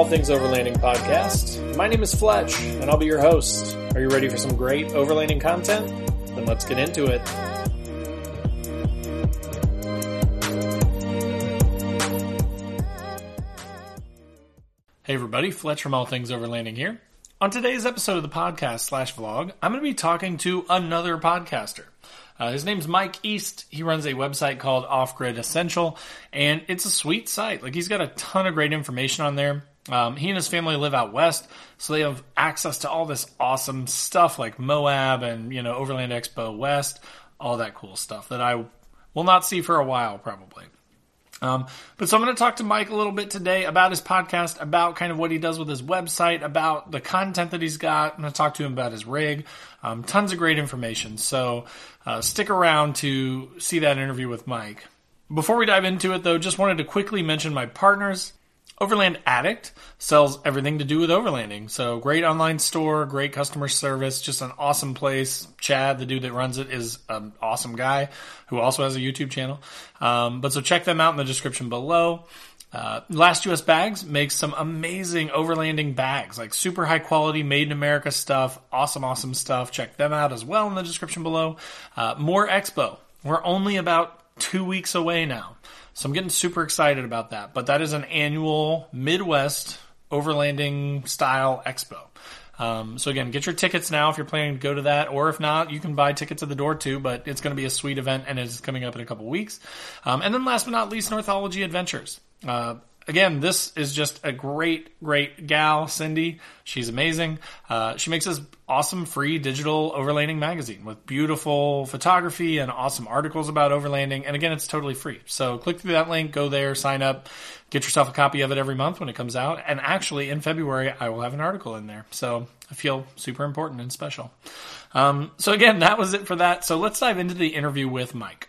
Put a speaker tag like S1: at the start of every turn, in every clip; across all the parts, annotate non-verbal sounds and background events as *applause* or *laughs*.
S1: All Things Overlanding podcast. My name is Fletch, and I'll be your host. Are you ready for some great overlanding content? Then let's get into it. Hey everybody, Fletch from All Things Overlanding here. On today's episode of the podcast slash vlog, I'm going to be talking to another podcaster. Uh, his name's Mike East. He runs a website called Off Grid Essential, and it's a sweet site. Like he's got a ton of great information on there. Um, he and his family live out west, so they have access to all this awesome stuff like Moab and you know Overland Expo West, all that cool stuff that I will not see for a while probably. Um, but so I'm going to talk to Mike a little bit today about his podcast, about kind of what he does with his website, about the content that he's got. I'm going to talk to him about his rig. Um, tons of great information. So uh, stick around to see that interview with Mike. Before we dive into it, though, just wanted to quickly mention my partners. Overland Addict sells everything to do with overlanding. So great online store, great customer service, just an awesome place. Chad, the dude that runs it, is an awesome guy who also has a YouTube channel. Um, but so check them out in the description below. Uh, Last US Bags makes some amazing overlanding bags, like super high quality, made in America stuff. Awesome, awesome stuff. Check them out as well in the description below. Uh, Moore Expo. We're only about two weeks away now. So I'm getting super excited about that. But that is an annual Midwest overlanding style expo. Um, so again, get your tickets now if you're planning to go to that, or if not, you can buy tickets at the door too. But it's going to be a sweet event, and it's coming up in a couple weeks. Um, and then last but not least, Northology Adventures. Uh, again, this is just a great, great gal, Cindy. She's amazing. Uh, she makes this awesome free digital overlanding magazine with beautiful photography and awesome articles about overlanding. And again, it's totally free. So click through that link, go there, sign up, get yourself a copy of it every month when it comes out. And actually, in February, I will have an article in there. So I feel super important and special. Um, so again, that was it for that. So let's dive into the interview with Mike.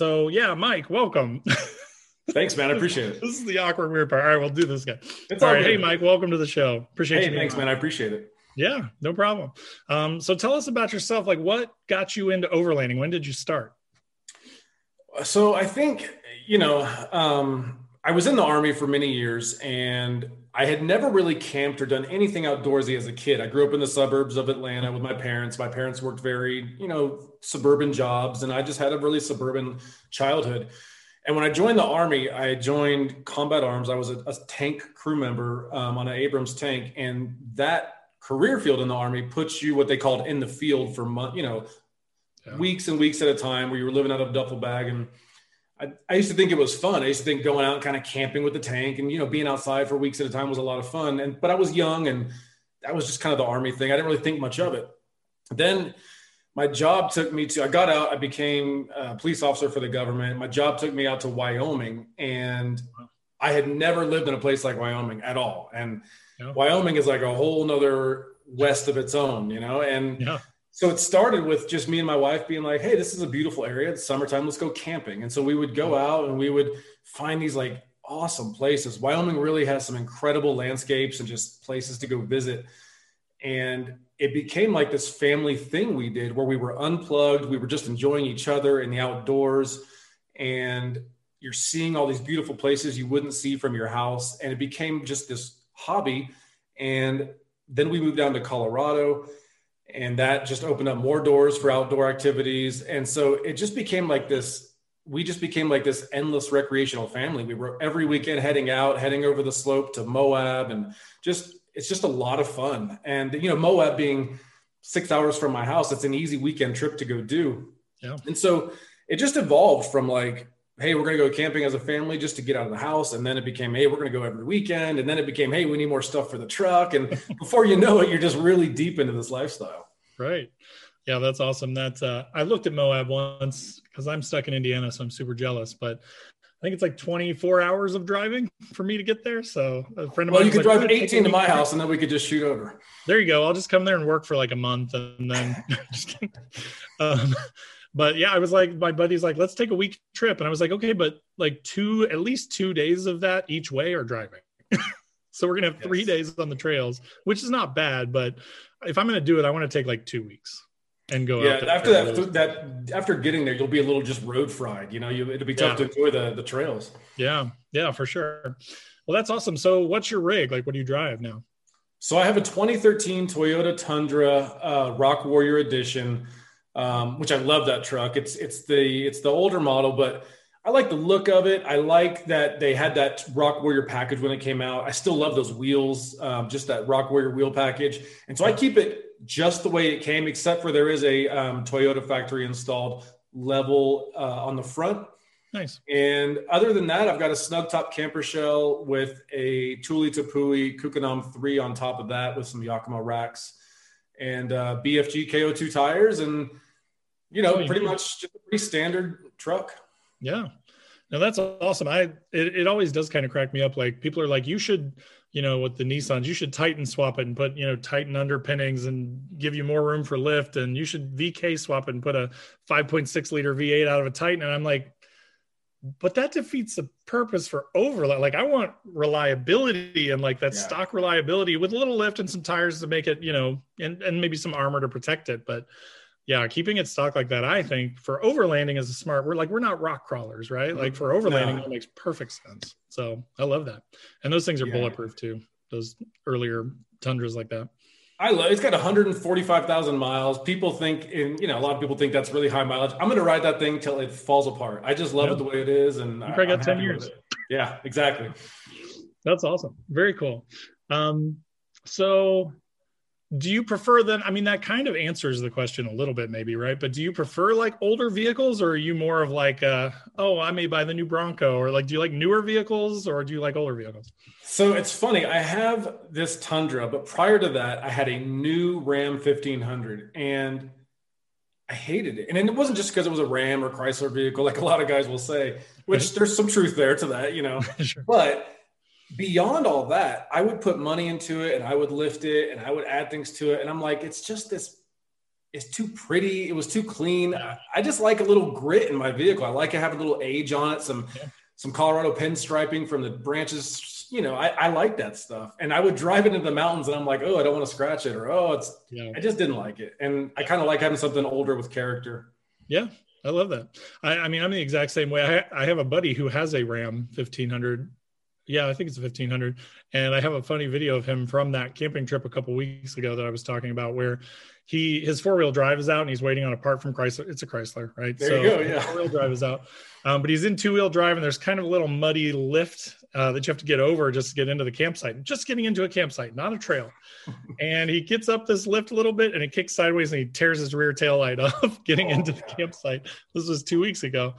S2: So yeah, Mike, welcome.
S1: Thanks, man. I appreciate it. *laughs*
S2: this is the awkward weird part. All right, we'll do this guy.
S1: It's
S2: all
S1: all
S2: right,
S1: good.
S2: hey Mike, welcome to the show. Appreciate you.
S1: Hey,
S2: you.
S1: thanks,
S2: being
S1: man. I appreciate it.
S2: Yeah, no problem. Um, so tell us about yourself. Like, what got you into overlanding? When did you start?
S1: So I think, you know, um, I was in the army for many years and I had never really camped or done anything outdoorsy as a kid. I grew up in the suburbs of Atlanta with my parents. My parents worked very, you know, suburban jobs and I just had a really suburban childhood. And when I joined the army, I joined Combat Arms. I was a, a tank crew member um, on an Abrams tank, and that career field in the army puts you what they called in the field for month, you know,
S2: Yeah.
S1: weeks and weeks at a time, where you were living out of a duffel bag. And I, I used to think it was fun. I used to think going out and kind of camping with the tank and you know being outside for weeks at a time was a lot of fun. And but I was young, and that was just kind of the army thing. I didn't really think much of it. Then my job took me to i got out i became a police officer for the government my job took me out to wyoming and i had never lived in a place like wyoming at all and
S2: Yeah.
S1: wyoming is like a whole nother west of its own you know and
S2: Yeah.
S1: So it started with just me and my wife being like hey this is a beautiful area. It's summertime. Let's go camping. And so we would go mm-hmm. out and we would find these like awesome places. Wyoming really has some incredible landscapes and just places to go visit. And it became like this family thing we did where we were unplugged. We were just enjoying each other in the outdoors. And you're seeing all these beautiful places you wouldn't see from your house. And it became just this hobby. And then we moved down to colorado and that just opened up more doors for outdoor activities and so it just became like this we just became like this endless recreational family we were every weekend heading out heading over the slope to moab and just it's just a lot of fun. And you know, Moab being six hours from my house, it's an easy weekend trip to go do.
S2: Yeah.
S1: And so it just evolved from like
S2: hey, we're going to go camping as a family just to get out of the house. And then it became, hey, we're going to go every weekend. And then it became, hey, we need more stuff for the truck. And *laughs* before you know it, you're just really deep into this lifestyle.
S1: Right. Yeah, that's awesome. That's uh, I looked at Moab once because I'm stuck in Indiana, so I'm super jealous. But I think it's like 24 hours of driving *laughs* for me to get there. So a friend of
S2: well,
S1: mine.
S2: you could like, drive 18 to my house, and then we could just shoot over.
S1: There you go. I'll just come there and work for like a month, and then. *laughs* um, but yeah, I was like, my buddy's like, let's take a week trip, and I was like, okay, but like two, at least two days of that each way are driving. *laughs* so we're gonna have three yes. days on the trails, which is not bad, but if I'm gonna do it, I want to take like two weeks and go.
S2: Yeah, after that, that after getting there, you'll be a little just road fried. You know, you, it'll be tough yeah. to enjoy the the trails.
S1: Yeah, yeah, for sure. Well, that's awesome. So, what's your rig? Like, what do you drive now?
S2: So, I have a 2013 Toyota Tundra uh, Rock Warrior Edition, um, which I love that truck. It's it's the it's the older model, but I like the look of it. I like that they had that Rock Warrior package when it came out. I still love those wheels, um, just that Rock Warrior wheel package, and so I keep it just the way it came, except for there is a um, Toyota factory installed level uh, on the front.
S1: Nice.
S2: And other than that, I've got a snug top camper shell with a Thule Tepui Kukenam 3 on top of that with some Yakima racks and uh, BFG KO2 tires. And, you know, oh, pretty much just a pretty standard truck.
S1: Yeah. Now that's awesome. I, it, it always does kind of crack me up. Like people are like, you should, you know, with the Nissans, you should Titan swap it and put, you know, Titan underpinnings and give you more room for lift. And you should VK swap it and put a 5.6 liter V8 out of a Titan. And I'm like, but that defeats the purpose for overload. Like I want reliability and like that yeah. stock reliability with a little lift and some tires to make it, you know, and, and maybe some armor to protect it. But yeah, keeping it stock like that, I think for overlanding is a smart. We're like we're not rock crawlers, right? Like for overlanding, no. it makes perfect sense. So I love that, and those things are yeah. bulletproof too. Those earlier tundras like that.
S2: I love. It's got 145,000 miles. People think, in you know, a lot of people think that's really high mileage. I'm going to ride that thing till it falls apart. I just love yep. it the way it is, and
S1: you probably got 10 years.
S2: Yeah, exactly.
S1: That's awesome. Very cool. Um, so do you prefer then i mean that kind of answers the question a little bit maybe right? But do you prefer like older vehicles or are you more of like uh oh i may buy the new bronco or like do you like newer vehicles or do you like older vehicles?
S2: So it's funny i have this tundra but prior to that i had a new ram 1500 and i hated it. And it wasn't just because it was a ram or chrysler vehicle like a lot of guys will say which there's some truth there to that you know? *laughs* Sure. but beyond all that, I would put money into it and I would lift it and I would add things to it. And I'm like, it's just this, it's too pretty. It was too clean. I just like a little grit in my vehicle. I like to have a little age on it, some, yeah. some Colorado pinstriping from the branches. You know, I, I like that stuff. And I would drive it into the mountains and I'm like, oh, I don't want to scratch it or, oh, it's, yeah. I just didn't like it. And I kind of like having something older with character.
S1: Yeah. I love that. I, I mean, I'm the exact same way. I, I have a buddy who has a Ram 1500 yeah, I think it's a 1500. And I have a funny video of him from that camping trip a couple weeks ago that I was talking about where he his four wheel drive is out and he's waiting on a part from Chrysler. It's a Chrysler, right?
S2: There so you go. Yeah.
S1: Four wheel drive is out. Um, but he's in two wheel drive and there's kind of a little muddy lift uh, that you have to get over just to get into the campsite. Just getting into a campsite, not a trail. *laughs* and he gets up this lift a little bit and it kicks sideways and he tears his rear tail light *laughs* off getting oh, into the campsite. This was two weeks ago.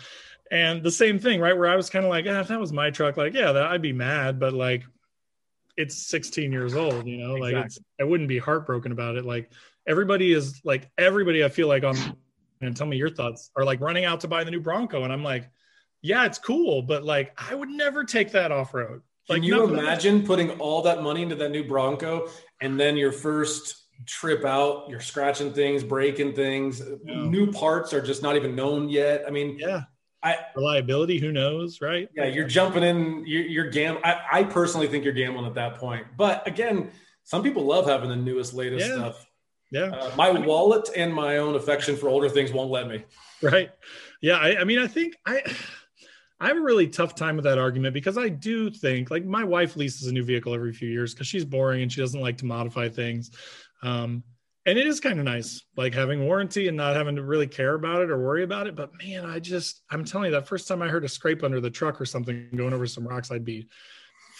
S1: And the same thing, right? Where I was kind of like, eh, if that was my truck, like, yeah, that, I'd be mad, but like, it's 16 years old, you know, exactly. like it's, I wouldn't be heartbroken about it. Like everybody is like, everybody I feel like on, and tell me your thoughts are like running out to buy the new Bronco. And I'm like, yeah, it's cool, but like, I would never take that off road.
S2: Like, Can you imagine putting all that money into that new Bronco and then your first trip out, you're scratching things, breaking things, yeah. new parts are just not even known yet. I mean,
S1: yeah, I, reliability, who knows, right?
S2: Yeah, you're jumping in. You're, you're gambling. I, personally think you're gambling at that point. But again, some people love having the newest, latest
S1: yeah.
S2: stuff.
S1: Yeah.
S2: Uh, my I mean, wallet and my own affection for older things won't let me.
S1: Right. Yeah. I, I mean, I think I. I have a really tough time with that argument because I do think, like, my wife leases a new vehicle every few years because she's boring and she doesn't like to modify things. Um, and it is kind of nice like having warranty and not having to really care about it or worry about it. But man i just i'm telling you that first time i heard a scrape under the truck or something going over some rocks i'd be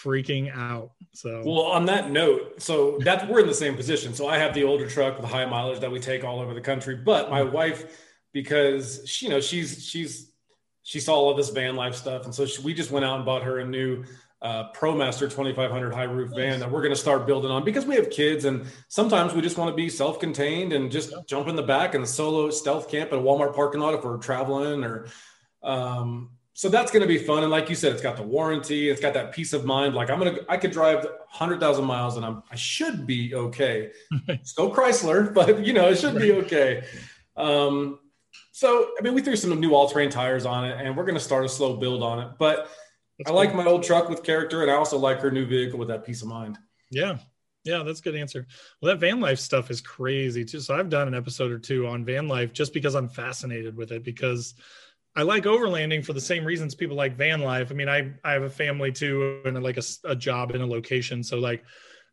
S1: freaking out. So.
S2: Well on that note so that we're in the same position. So i have the older truck with high mileage that we take all over the country. But my wife because she, you know she's she's she saw all this van life stuff, and so she, we just went out and bought her a new uh, ProMaster 2500 high roof van that we're going to start building on because we have kids and sometimes we just want to be self-contained and just jump in the back and solo stealth camp at a Walmart parking lot if we're traveling or um, so that's going to be fun. And like you said, it's got the warranty. It's got that peace of mind. Like I'm going to, I could drive hundred thousand miles and I'm, I should be okay. *laughs* Still Chrysler, *laughs* but you know, it should be okay. Um, so, I mean, we threw some new all-terrain tires on it and we're going to start a slow build on it, but that's I like my old truck with character, and I also like her new vehicle with that peace of mind.
S1: Yeah. Yeah, that's a good answer. Well, that van life stuff is crazy too. So I've done an episode or two on van life just because I'm fascinated with it because I like overlanding for the same reasons people like van life. I mean, I I have a family too and like a, a job in a location, so like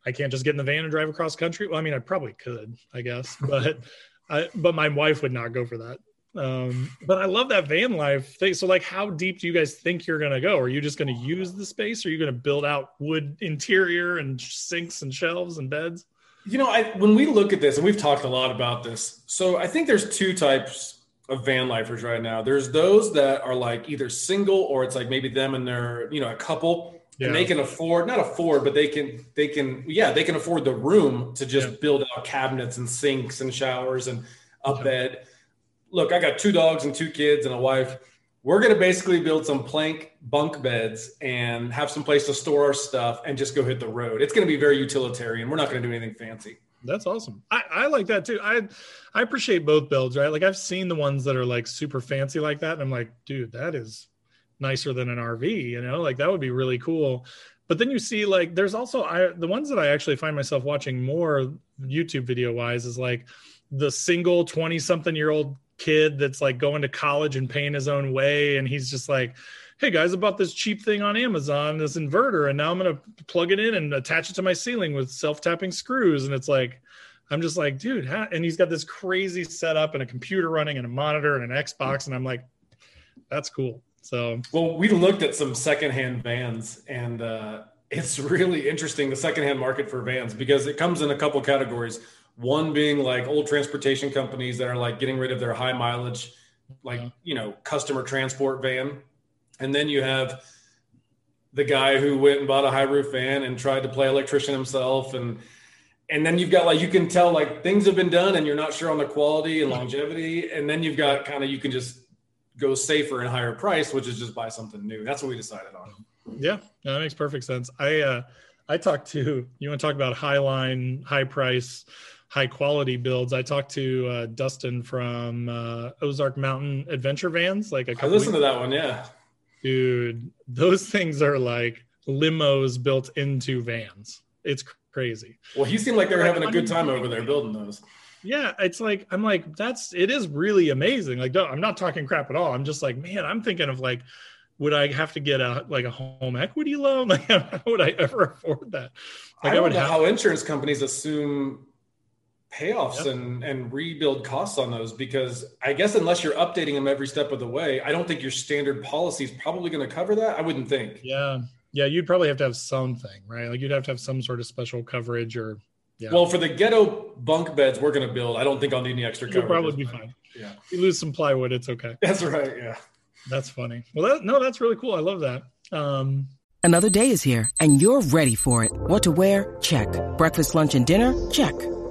S1: I can't just get in the van and drive across country. Well, I mean, I probably could, I guess, *laughs* but I, but my wife would not go for that. Um, but I love that van life thing. So, like, how deep do you guys think you're going to go? Are you just going to use the space? Or are you going to build out wood interior and sinks and shelves and beds?
S2: You know, I, when we look at this, and we've talked a lot about this, so I think there's two types of van lifers right now. There's those that are like either single or it's like maybe them and their, you know, a couple. Yeah. And they can afford not afford, but they can they can yeah they can afford the room to just yeah. build out cabinets and sinks and showers and a yeah. bed look, I got two dogs and two kids and a wife. We're going to basically build some plank bunk beds and have some place to store our stuff and just go hit the road. It's going to be very utilitarian. We're not going to do anything fancy.
S1: That's awesome. I, I like that too. I I appreciate both builds, right? Like I've seen the ones that are like super fancy like that, and I'm like, dude, that is nicer than an RV, you know? Like that would be really cool. But then you see like there's also I the ones that I actually find myself watching more YouTube video wise is like the single 20 something year old kid that's like going to college and paying his own way and he's just like hey guys I bought this cheap thing on amazon this inverter and now i'm going to plug it in and attach it to my ceiling with self-tapping screws and it's like i'm just like dude how? and he's got this crazy setup and a computer running and a monitor and an xbox and i'm like that's cool so
S2: well we looked at some secondhand vans and uh it's really interesting the secondhand market for vans because it comes in a couple categories one being like old transportation companies that are like getting rid of their high mileage, like, you know, customer transport van. And then you have the guy who went and bought a high roof van and tried to play electrician himself. And, and then you've got like, you can tell like things have been done and you're not sure on the quality and longevity. And then you've got kind of, you can just go safer and higher price, which is just buy something new. That's what we decided on.
S1: Yeah, that makes perfect sense. I, uh, I talked to, you want to talk about high line, high price, high quality builds. I talked to uh, Dustin from uh, Ozark Mountain Adventure Vans. Like
S2: I listened to that one, yeah.
S1: Dude, those things are like limos built into vans. It's crazy.
S2: Well, he seemed like they were having a good time over there building those.
S1: Yeah, it's like I'm like that's it is really amazing. Like I'm not talking crap at all. I'm just like, man, I'm thinking of like would I have to get a like a home equity loan? *laughs* Like, how would I ever afford that?
S2: Like, I don't I know have- how insurance companies assume payoffs yep. and and rebuild costs on those because I guess unless you're updating them every step of the way, I don't think your standard policy is probably going to cover that. I wouldn't think.
S1: Yeah, yeah, you'd probably have to have something, right? Like you'd have to have some sort of special coverage or.
S2: Yeah. Well, for the ghetto bunk beds we're going to build, I don't think I'll need any extra coverage.
S1: You'll probably be fine. Yeah, you lose some plywood, it's okay.
S2: That's right. Yeah,
S1: that's funny. Well, that, no, that's really cool. I love that. Um,
S3: Another day is here, and you're ready for it. What to wear? Check. Breakfast, lunch, and dinner? Check.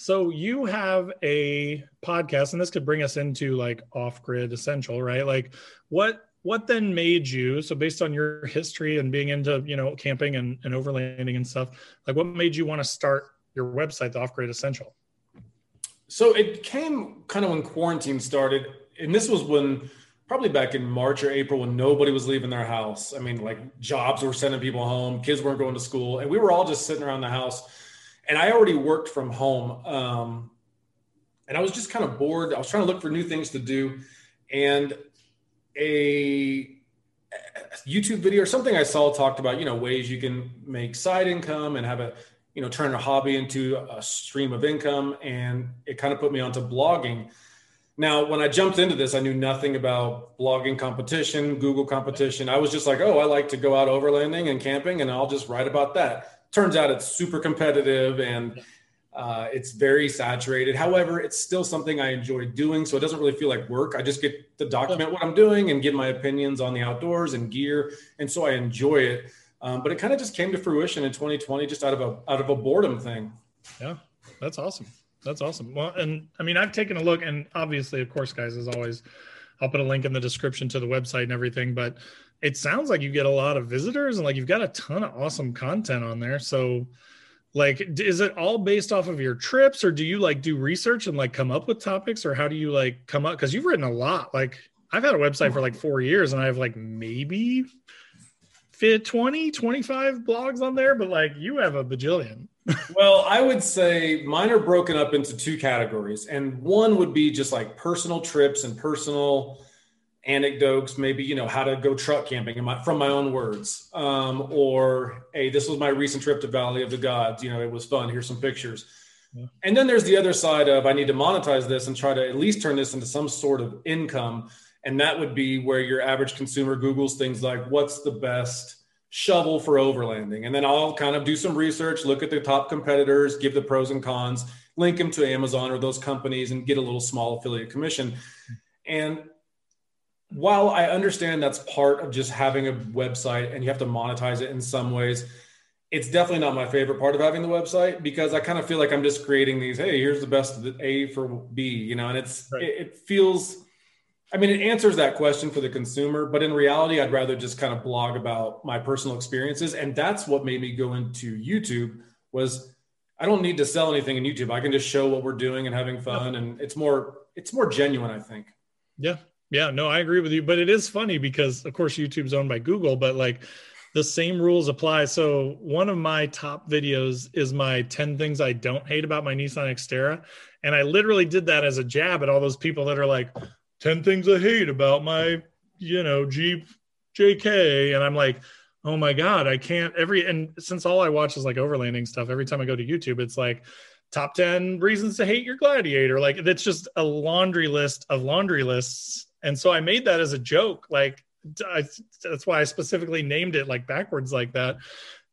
S1: So you have a podcast, and this could bring us into like off-grid essential, right? Like what what then made you so based on your history and being into you know camping and, and overlanding and stuff like what made you want to start your website the off-grid essential
S2: so it came kind of when quarantine started and this was when probably back in march or april when nobody was leaving their house i mean like jobs were sending people home kids weren't going to school and we were all just sitting around the house and I already worked from home. Um, and I was just kind of bored. I was trying to look for new things to do. And a YouTube video or something I saw talked about, you know, ways you can make side income and have a, you know, turn a hobby into a stream of income. And it kind of put me onto blogging. Now, when I jumped into this, I knew nothing about blogging competition, Google competition. I was just like, oh, I like to go out overlanding and camping and I'll just write about that. Turns out it's super competitive and uh, it's very saturated. However, it's still something I enjoy doing. So it doesn't really feel like work. I just get to document what I'm doing and give my opinions on the outdoors and gear. And so I enjoy it. Um, but it kind of just came to fruition in 2020, just out of a out of a boredom thing.
S1: Yeah, that's awesome. That's awesome. Well, and I mean, I've taken a look, and obviously, of course, guys, as always, I'll put a link in the description to the website and everything. But it sounds like you get a lot of visitors, and like you've got a ton of awesome content on there. So like is it all based off of your trips or do you like do research and like come up with topics or how do you like come up? Because you've written a lot. Like i've had a website for like four years and i have like maybe fit 20 25 blogs on there but like you have a bajillion. *laughs*
S2: Well i would say mine are broken up into two categories and one would be just like personal trips and personal anecdotes, maybe you know how to go truck camping my, from my own words, um, or hey, this was my recent trip to Valley of the Gods. You know, it was fun. Here's some pictures. Yeah. And then there's the other side of I need to monetize this and try to at least turn this into some sort of income. And that would be where your average consumer Googles things like, what's the best shovel for overlanding? And then I'll kind of do some research, look at the top competitors, give the pros and cons, link them to Amazon or those companies, and get a little small affiliate commission. And while I understand that's part of just having a website and you have to monetize it in some ways, it's definitely not my favorite part of having the website because I kind of feel like I'm just creating these. Hey, here's the best of the A for B, you know, and it's right. it, it, feels. I mean, it answers that question for the consumer, but in reality, I'd rather just kind of blog about my personal experiences, and that's what made me go into YouTube. Was I don't need to sell anything in YouTube. I can just show what we're doing and having fun, and it's more it's more genuine. I think.
S1: Yeah, yeah, no, I agree with you. But it is funny because, of course, YouTube's owned by Google, but like the same rules apply. So one of my top videos is my 10 things I don't hate about my Nissan Xterra. And I literally did that as a jab at all those people that are like, 10 things I hate about my, you know, Jeep JK. And I'm like, oh my God, I can't every, and since all I watch is like overlanding stuff, every time I go to YouTube, it's like, top 10 reasons to hate your gladiator like it's just a laundry list of laundry lists and so I made that as a joke. Like I, that's why I specifically named it like backwards like that.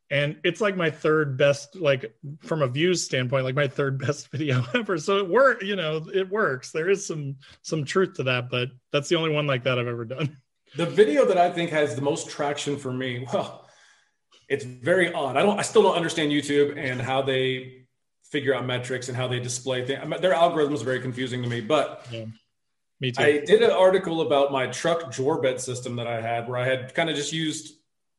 S1: And it's like my third best, like from a views standpoint, like my third *laughs* best video ever. So it worked, you know, it works. There is some some truth to that, but that's the only one like that I've ever done. *laughs*
S2: The video that I think has the most traction for me, well, it's very odd. I don't, I still don't understand YouTube and how they figure out metrics and how they display things. Their algorithm is very confusing to me, but yeah. Me too. I did an article about my truck drawer bed system that I had, where I had kind of just used,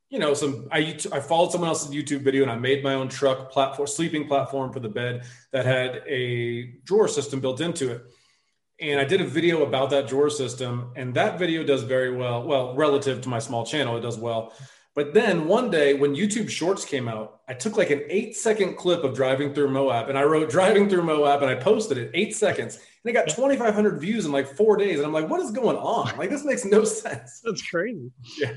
S2: you know, some. I I followed someone else's YouTube video and I made my own truck platform, sleeping platform for the bed that had a drawer system built into it. And I did a video about that drawer system, and that video does very well. Well, relative to my small channel, it does well. But then one day when YouTube Shorts came out, I took like an eight second clip of driving through Moab and I wrote driving through Moab and I posted it eight seconds and it got 2,500 views in like four days. And I'm like, what is going on? Like, this makes no sense. *laughs*
S1: That's crazy. Yeah.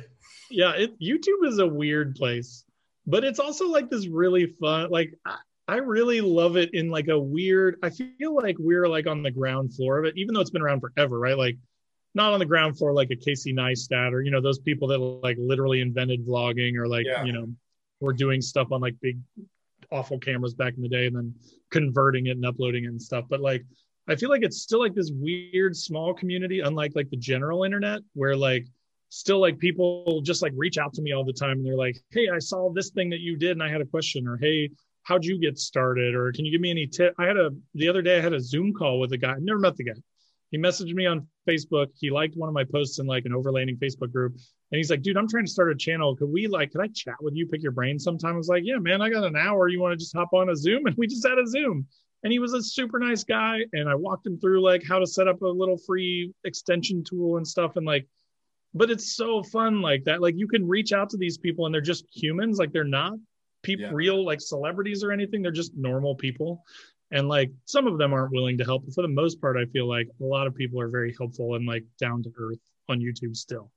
S1: Yeah. It, YouTube is a weird place, but it's also like this really fun, like, I, I really love it in like a weird, I feel like we're like on the ground floor of it, even though it's been around forever, right? Like, not on the ground floor like a Casey Neistat or, you know, those people that like literally invented vlogging or like, yeah. you know, were doing stuff on like big awful cameras back in the day and then converting it and uploading it and stuff. But like I feel like it's still like this weird small community, unlike like the general internet, where like still like people just like reach out to me all the time and they're like, Hey, I saw this thing that you did and I had a question, or Hey, how'd you get started? Or can you give me any tip? I had a the other day I had a Zoom call with a guy. I never met the guy. He messaged me on Facebook. He liked one of my posts in like an overlanding Facebook group. And he's like, dude, I'm trying to start a channel. Could we like, could I chat with you, pick your brain sometime? I was like, yeah, man, I got an hour. You want to just hop on a Zoom? *laughs* And we just had a Zoom and he was a super nice guy and i walked him through like how to set up a little free extension tool and stuff and like but it's so fun like that like you can reach out to these people and they're just humans like they're not people yeah. real like celebrities or anything they're just normal people and like some of them aren't willing to help but for the most part i feel like a lot of people are very helpful and like down to earth on youtube still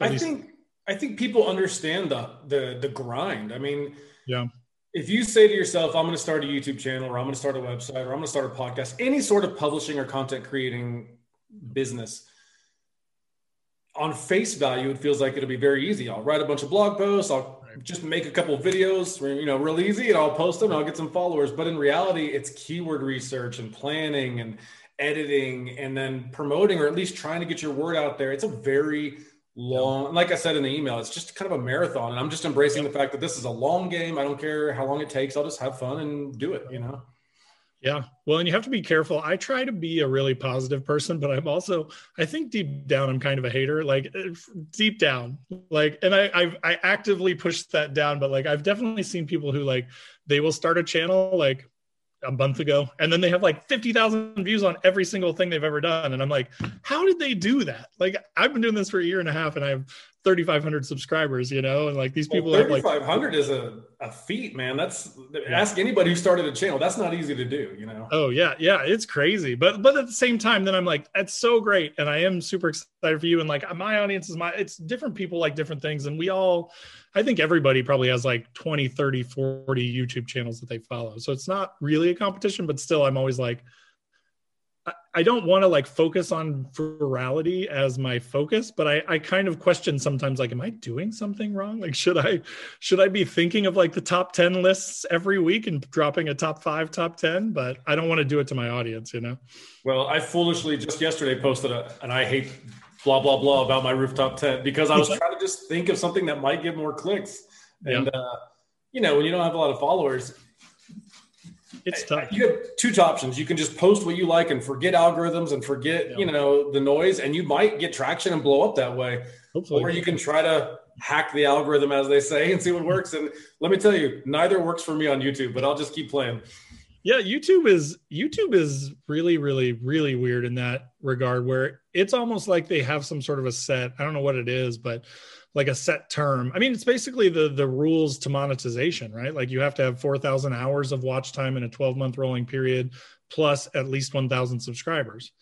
S2: At i least- think I think people understand the the the grind. I mean,
S1: yeah.
S2: If you say to yourself, I'm going to start a YouTube channel or I'm going to start a website or I'm going to start a podcast, any sort of publishing or content creating business, on face value, it feels like it'll be very easy. I'll write a bunch of blog posts. I'll just make a couple of videos, you know, real easy, and I'll post them. And I'll get some followers. But in reality, it's keyword research and planning and editing, and then promoting, or at least trying to get your word out there. It's a very long, like I said in the email, it's just kind of a marathon. And I'm just embracing the fact that this is a long game. I don't care how long it takes. I'll just have fun and do it. You know.
S1: Yeah. Well, and you have to be careful. I try to be a really positive person, but I'm also, I think deep down, I'm kind of a hater, like uh, deep down, like, and I, I've, I actively pushed that down, but like, I've definitely seen people who like, they will start a channel like a month ago and then they have like 50,000 views on every single thing they've ever done. And I'm like, how did they do that? Like, I've been doing this for a year and a half and I have 3,500 subscribers, you know, and like these people
S2: well, 3,500 like, is a, a feat, man. That's ask anybody who started a channel. That's not easy to do, you know?
S1: Oh yeah. Yeah. It's crazy. But, but at the same time, then I'm like, that's so great. And I am super excited for you. And like uh, my audience is my, it's different people like different things. And we all, I think everybody probably has like 20, 30, 40 YouTube channels that they follow. So it's not really a competition, but still I'm always like, I don't want to like focus on virality as my focus, but I, I kind of question sometimes like, am I doing something wrong? Like, should I, should I be thinking of like the top 10 lists every week and dropping a top five, top 10? But I don't want to do it to my audience, you know?
S2: Well, I foolishly just yesterday posted a, and I hate blah, blah, blah about my rooftop tent because I was *laughs* trying to just think of something that might get more clicks. And, yeah. uh, you know, when you don't have a lot of followers,
S1: it's tough.
S2: You have two options. You can just post what you like and forget algorithms and forget, yeah. you know, the noise, and you might get traction and blow up that way. Hopefully. Or you can try to hack the algorithm, as they say, and see what works. And let me tell you, neither works for me on YouTube, but I'll just keep playing.
S1: Yeah, YouTube is YouTube is really, really, really weird in that regard, where it's almost like they have some sort of a set. I don't know what it is, but like a set term. I mean, it's basically the the rules to monetization, right? Like you have to have 4,000 hours of watch time in a 12 month rolling period plus at least 1,000 subscribers.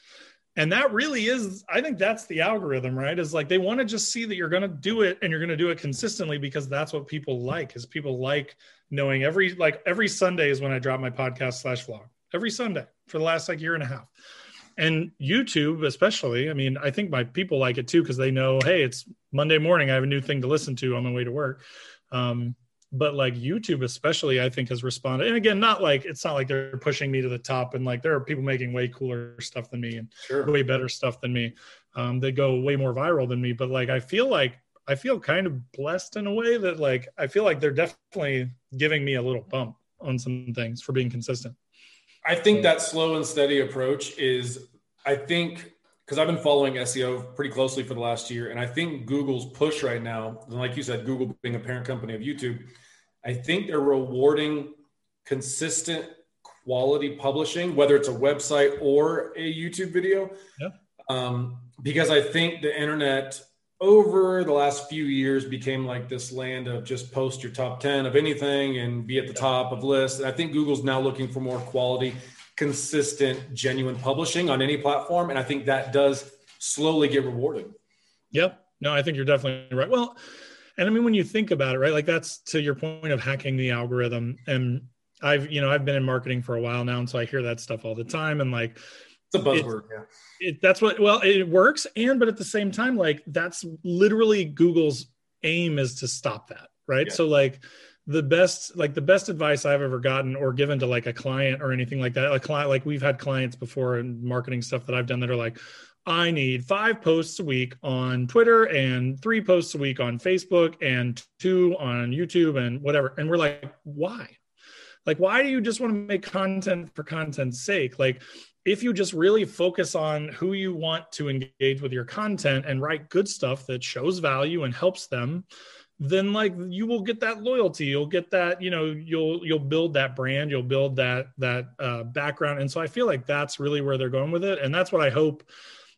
S1: And that really is I think that's the algorithm, right? Is like they want to just see that you're going to do it and you're going to do it consistently because that's what people like. Is people like knowing every like every Sunday is when I drop my podcast slash vlog. Every Sunday for the last like year and a half and YouTube, especially. I mean, I think my people like it too because they know, hey, it's Monday morning. I have a new thing to listen to on my way to work. Um, but like YouTube, especially, I think has responded. And again, not like it's not like they're pushing me to the top. And like there are people making way cooler stuff than me and sure. way better stuff than me. Um, they go way more viral than me. But like I feel like I feel kind of blessed in a way that like I feel like they're definitely giving me a little bump on some things for being consistent.
S2: I think that slow and steady approach is, I think, because I've been following SEO pretty closely for the last year, and I think Google's push right now, and like you said, Google being a parent company of YouTube, I think they're rewarding consistent quality publishing, whether it's a website or a YouTube video.
S1: Yeah.
S2: Um, because I think the internet over the last few years became like this land of just post your top 10 of anything and be at the top of lists. And I think Google's now looking for more quality, consistent, genuine publishing on any platform. And I think that does slowly get rewarded.
S1: Yep. No, I think you're definitely right. Well, and I mean, when you think about it, right, like that's to your point of hacking the algorithm. And I've, you know, I've been in marketing for a while now. And so I hear that stuff all the time. And like,
S2: a buzzword. It, yeah.
S1: It, that's what. Well, it works, and but at the same time, like that's literally Google's aim is to stop that, right? Yeah. So like the best like the best advice I've ever gotten or given to like a client or anything like that. A client like we've had clients before and marketing stuff that I've done that are like, I need five posts a week on Twitter and three posts a week on Facebook and two on YouTube and whatever. And we're like, why? Like, why do you just want to make content for content's sake? Like, if you just really focus on who you want to engage with your content and write good stuff that shows value and helps them then like you will get that loyalty. You'll get that you know you'll you'll build that brand. You'll build that that uh, background. And so i feel like that's really where they're going with it. And that's what i hope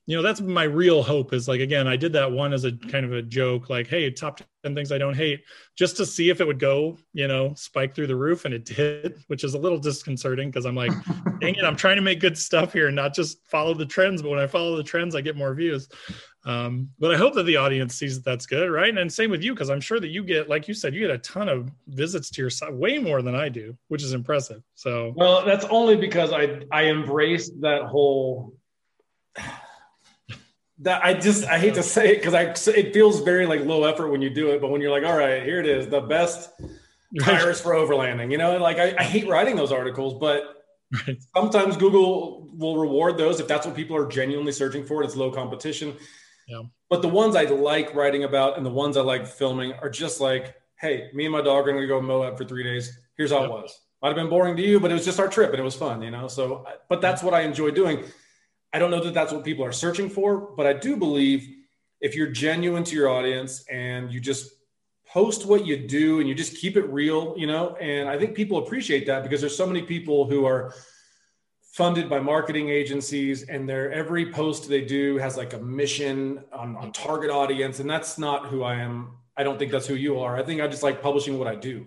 S1: you know that's my real hope is like again i did that one as a kind of a joke like hey top 10 things i don't hate just to see if it would go you know spike through the roof and it did which is a little disconcerting because i'm like *laughs* dang it i'm trying to make good stuff here and not just follow the trends but when i follow the trends i get more views Um, but I hope that the audience sees that that's good, right? And same with you, because I'm sure that you get, like you said, you get a ton of visits to your site, way more than I do, which is impressive. So,
S2: well, that's only because I I embraced that whole. That I just I hate to uh-huh. say it because I it feels very like low effort when you do it, but when you're like, all right, here it is, the best tires for overlanding. You know, like I, I hate writing those articles, but *laughs* right. sometimes Google will reward those if that's what people are genuinely searching for. It's low competition.
S1: Yeah.
S2: But the ones I like writing about and the ones I like filming are just like, hey, me and my dog are going to go Moab for three days. Here's how yep. it was. Might have been boring to you, but it was just our trip and it was fun, you know? So, but that's what I enjoy doing. I don't know that that's what people are searching for, but I do believe if you're genuine to your audience and you just post what you do and you just keep it real, you know, and I think people appreciate that because there's so many people who are funded by marketing agencies and their every post they do has like a mission on, on target audience. And that's not who i am. I don't think that's who you are. I think i just like publishing what i do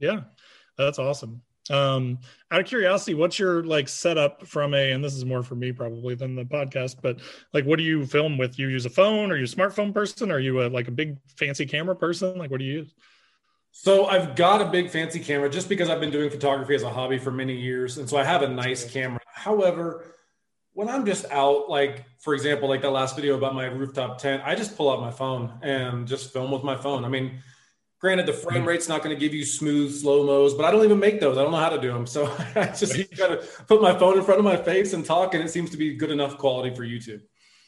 S1: Yeah, that's awesome. Um, out of curiosity, what's your like setup from a, and this is more for me probably than the podcast, but like, what do you film with? You use a phone? Are you a smartphone person? Are you a, like a big fancy camera person? Like, what do you use?
S2: So I've got a big fancy camera just because I've been doing photography as a hobby for many years, and so I have a nice camera. However, when I'm just out, like for example, like that last video about my rooftop tent, I just pull out my phone and just film with my phone. I mean, Granted, the frame rate's not going to give you smooth slow mos, but I don't even make those. I don't know how to do them. *laughs* So I just got to put my phone in front of my face and talk, and it seems to be good enough quality for YouTube.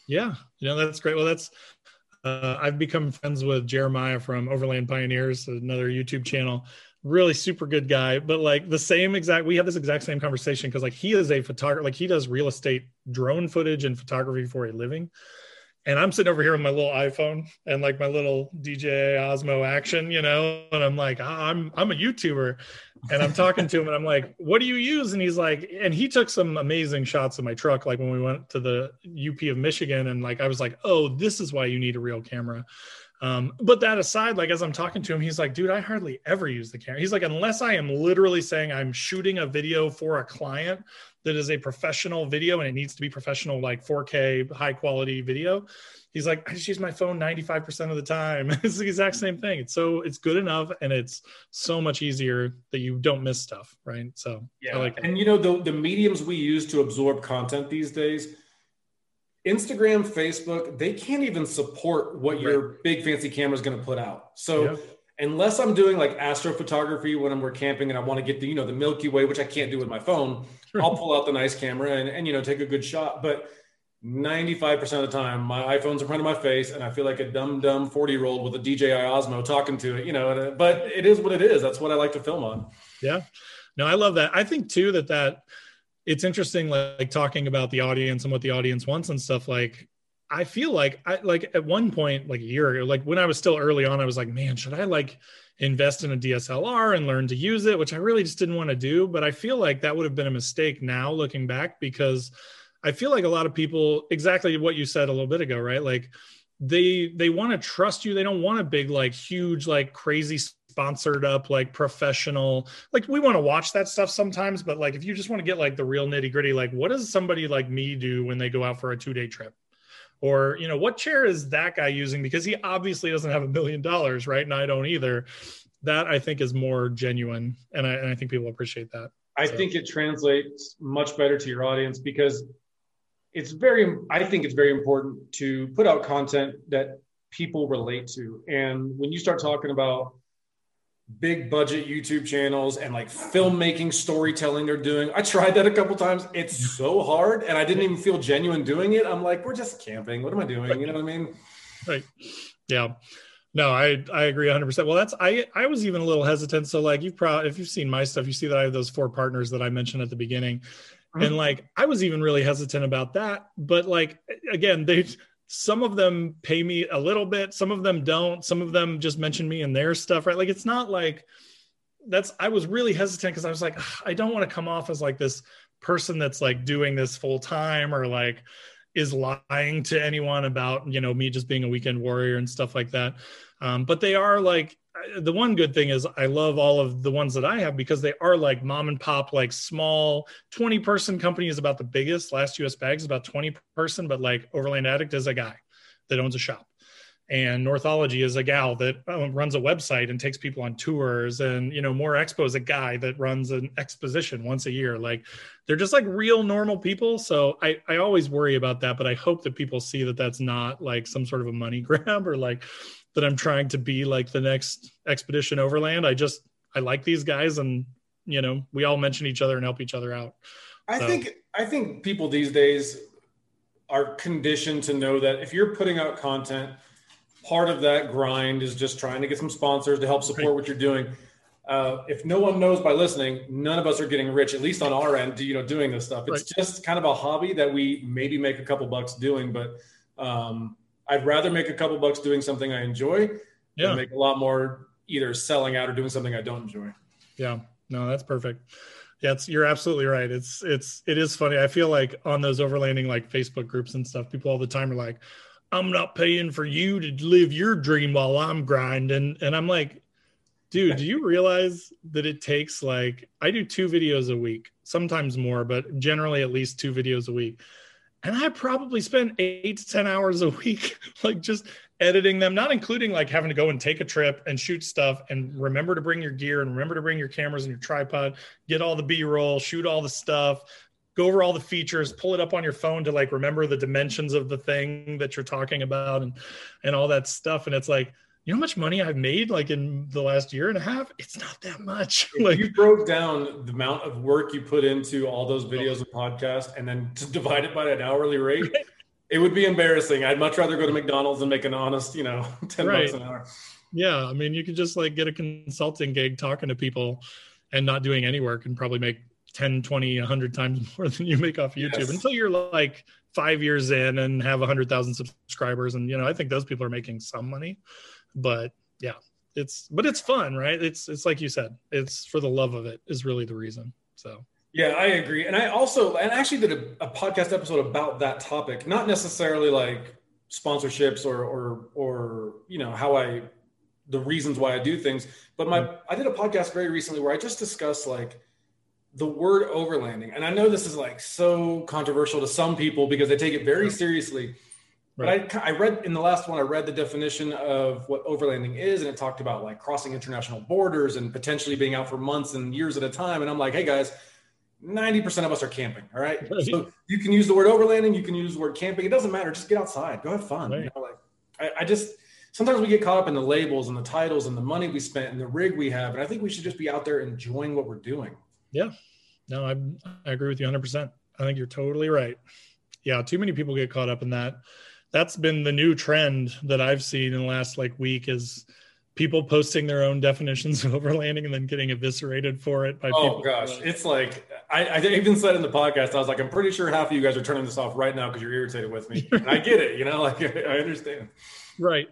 S1: Yeah, you know that's great. Well, that's uh, I've become friends with Jeremiah from Overland Pioneers, another YouTube channel. Really super good guy, but like the same exact. We have this exact same conversation because like he is a photographer, like he does real estate drone footage and photography for a living and I'm sitting over here with my little iPhone and like my little DJI Osmo Action, you know, and I'm like, I'm I'm a YouTuber, and I'm talking to him, and I'm like, what do you use? And he's like, and he took some amazing shots of my truck, like when we went to the UP of Michigan, and like I was like, oh, this is why you need a real camera. Um, but that aside, like as I'm talking to him, he's like, dude, I hardly ever use the camera. He's like, unless I am literally saying I'm shooting a video for a client that is a professional video and it needs to be professional, like 4K, high quality video. He's like, I just use my phone 95% of the time. *laughs* it's the exact same thing. It's so it's good enough and it's so much easier that you don't miss stuff. Right. So
S2: yeah. Like and you know, the, the mediums we use to absorb content these days, Instagram, Facebook, they can't even support what right. your big fancy camera is going to put out. So yeah. Unless I'm doing like astrophotography when I'm we're camping and I want to get the you know the Milky Way, which I can't do with my phone, I'll pull out the nice camera and, and you know take a good shot. But 95% of the time, my iPhone's in front of my face, and I feel like a dumb, dumb 40 year old with a DJI Osmo talking to it, you know. Uh, but it is what it is. That's what I like to film on.
S1: Yeah. No, I love that. I think too that that it's interesting like, like, talking about the audience and what the audience wants and stuff like i feel like i like at one point like a year ago like when i was still early on i was like man should i like invest in a dslr and learn to use it? Which i really just didn't want to do but i feel like that would have been a mistake now looking back because i feel like a lot of people exactly what you said a little bit ago right? Like they they want to trust you. They don't want a big like huge like crazy sponsored up like professional like we want to watch that stuff sometimes but like if you just want to get like the real nitty gritty like what does somebody like me do when they go out for a two day trip or you know what chair is that guy using? Because he obviously doesn't have a million dollars right? And i don't either. That i think is more genuine and i, and I think people appreciate that.
S2: I so. think it translates much better to your audience because it's very i think it's very important to put out content that people relate to. And when you start talking about big budget YouTube channels and like filmmaking storytelling they're doing. I tried that a couple times. It's so hard and I didn't even feel genuine doing it. I'm like, we're just camping. What am I doing? You know what I mean?
S1: Right. Yeah. No, I I agree 100%. Well, that's I I was even a little hesitant. So like you've probably if you've seen my stuff, you see that I have those four partners that I mentioned at the beginning. Mm-hmm. And like I was even really hesitant about that, but like again, they some of them pay me a little bit, some of them don't, some of them just mention me in their stuff, right? Like it's not like that's I was really hesitant because I was like, I don't want to come off as like this person that's like doing this full time or like is lying to anyone about you know me just being a weekend warrior and stuff like that um, but they are like the one good thing is I love all of the ones that I have because they are like mom and pop, like small 20 person company is about the biggest. Last US bags is about 20 person, but like Overland Addict is a guy that owns a shop. And Northology is a gal that um, runs a website and takes people on tours. And, you know, Moore Expo is a guy that runs an exposition once a year. Like they're just like real normal people. So I, I always worry about that, but I hope that people see that that's not like some sort of a money *laughs* grab or like, that I'm trying to be like the next expedition overland. I just I like these guys and you know, we all mention each other and help each other out.
S2: I so. think I think people these days are conditioned to know that if you're putting out content, part of that grind is just trying to get some sponsors to help support right. what you're doing. Uh, if no one knows by listening, none of us are getting rich, at least on our end, you know, doing this stuff. It's right. just kind of a hobby that we maybe make a couple bucks doing, but um, I'd rather make a couple bucks doing something I enjoy yeah. than make a lot more either selling out or doing something I don't enjoy.
S1: Yeah, no, that's perfect. Yeah, it's, you're absolutely right. It's it's it is funny. I feel like on those overlanding like Facebook groups and stuff, people all the time are like, "I'm not paying for you to live your dream while I'm grinding," and I'm like, dude, do you realize that it takes like I do two videos a week, sometimes more, but generally at least two videos a week and I probably spend eight to 10 hours a week, *laughs* like just editing them, not including like having to go and take a trip and shoot stuff and remember to bring your gear and remember to bring your cameras and your tripod, get all the B roll, shoot all the stuff, go over all the features, pull it up on your phone to like remember the dimensions of the thing that you're talking about and, and all that stuff. And it's like, you know how much money I've made like in the last year and a half? It's not that much. *laughs*
S2: Like you broke down the amount of work you put into all those videos and podcasts and then to divide it by an hourly rate, it would be embarrassing. I'd much rather go to McDonald's and make an honest, you know, *laughs* 10 right. bucks an hour.
S1: Yeah. I mean, you could just like get a consulting gig talking to people and not doing any work and probably make 10, 20, 100 times *laughs* more than you make off YouTube yes. until you're like five years in and have 100,000 subscribers. And, you know, I think those people are making some money but yeah it's but it's fun right? It's it's like you said it's for the love of it is really the reason so.
S2: Yeah i agree. And i also and I actually did a, a podcast episode about that topic not necessarily like sponsorships or or or you know how i the reasons why i do things but my mm-hmm. i did a podcast very recently where i just discussed like the word overlanding. And i know this is like so controversial to some people because they take it very seriously Right. But I, I read in the last one, I read the definition of what overlanding is, and it talked about like crossing international borders and potentially being out for months and years at a time. And I'm like, hey guys, 90% of us are camping. All right. So you can use the word overlanding, you can use the word camping. It doesn't matter. Just get outside, go have fun. Right. You know, like I, I just sometimes we get caught up in the labels and the titles and the money we spent and the rig we have. And I think we should just be out there enjoying what we're doing.
S1: Yeah. No, I, I agree with you 100%. I think you're totally right. Yeah. Too many people get caught up in that that's been the new trend that I've seen in the last like week is people posting their own definitions of overlanding and then getting eviscerated for it by
S2: oh,
S1: people.
S2: gosh, it's like I, I, even said in the podcast, I was like, I'm pretty sure half of you guys are turning this off right now because you're irritated with me. And I get it, you know, *laughs* like I understand.
S1: Right.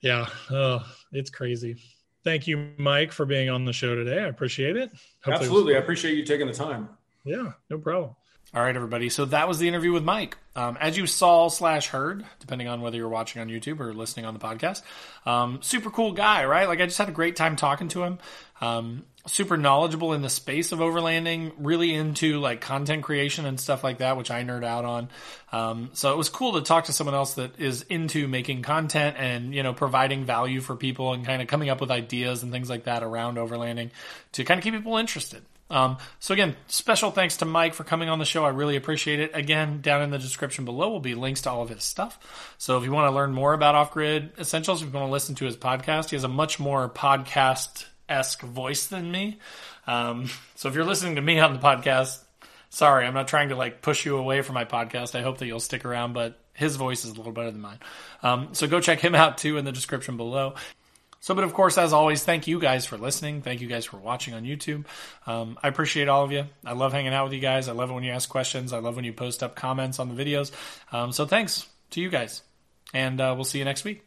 S1: Yeah. Oh, it's crazy. Thank you, Mike, for being on the show today. I appreciate it.
S2: Hopefully Absolutely. It I appreciate you taking the time.
S1: Yeah, no problem.
S4: All right, everybody. So that was the interview with Mike. Um, as you saw slash heard, depending on whether you're watching on YouTube or listening on the podcast, um, super cool guy, right? Like I just had a great time talking to him. Um, super knowledgeable in the space of overlanding, really into like content creation and stuff like that, which I nerd out on. Um, so it was cool to talk to someone else that is into making content and you know providing value for people and kind of coming up with ideas and things like that around overlanding to kind of keep people interested. Um, so again, special thanks to Mike for coming on the show. I really appreciate it. Again, down in the description below will be links to all of his stuff. So if you want to learn more about Off Grid Essentials, if you want to listen to his podcast, he has a much more podcast esque voice than me. Um, *laughs* so if you're listening to me on the podcast, sorry, I'm not trying to like push you away from my podcast. I hope that you'll stick around, but his voice is a little better than mine. Um, so go check him out too in the description below. So, but of course, as always, thank you guys for listening. Thank you guys for watching on YouTube. Um, I appreciate all of you. I love hanging out with you guys. I love it when you ask questions. I love when you post up comments on the videos. Um, so, thanks to you guys.
S1: and uh, we'll see you next week.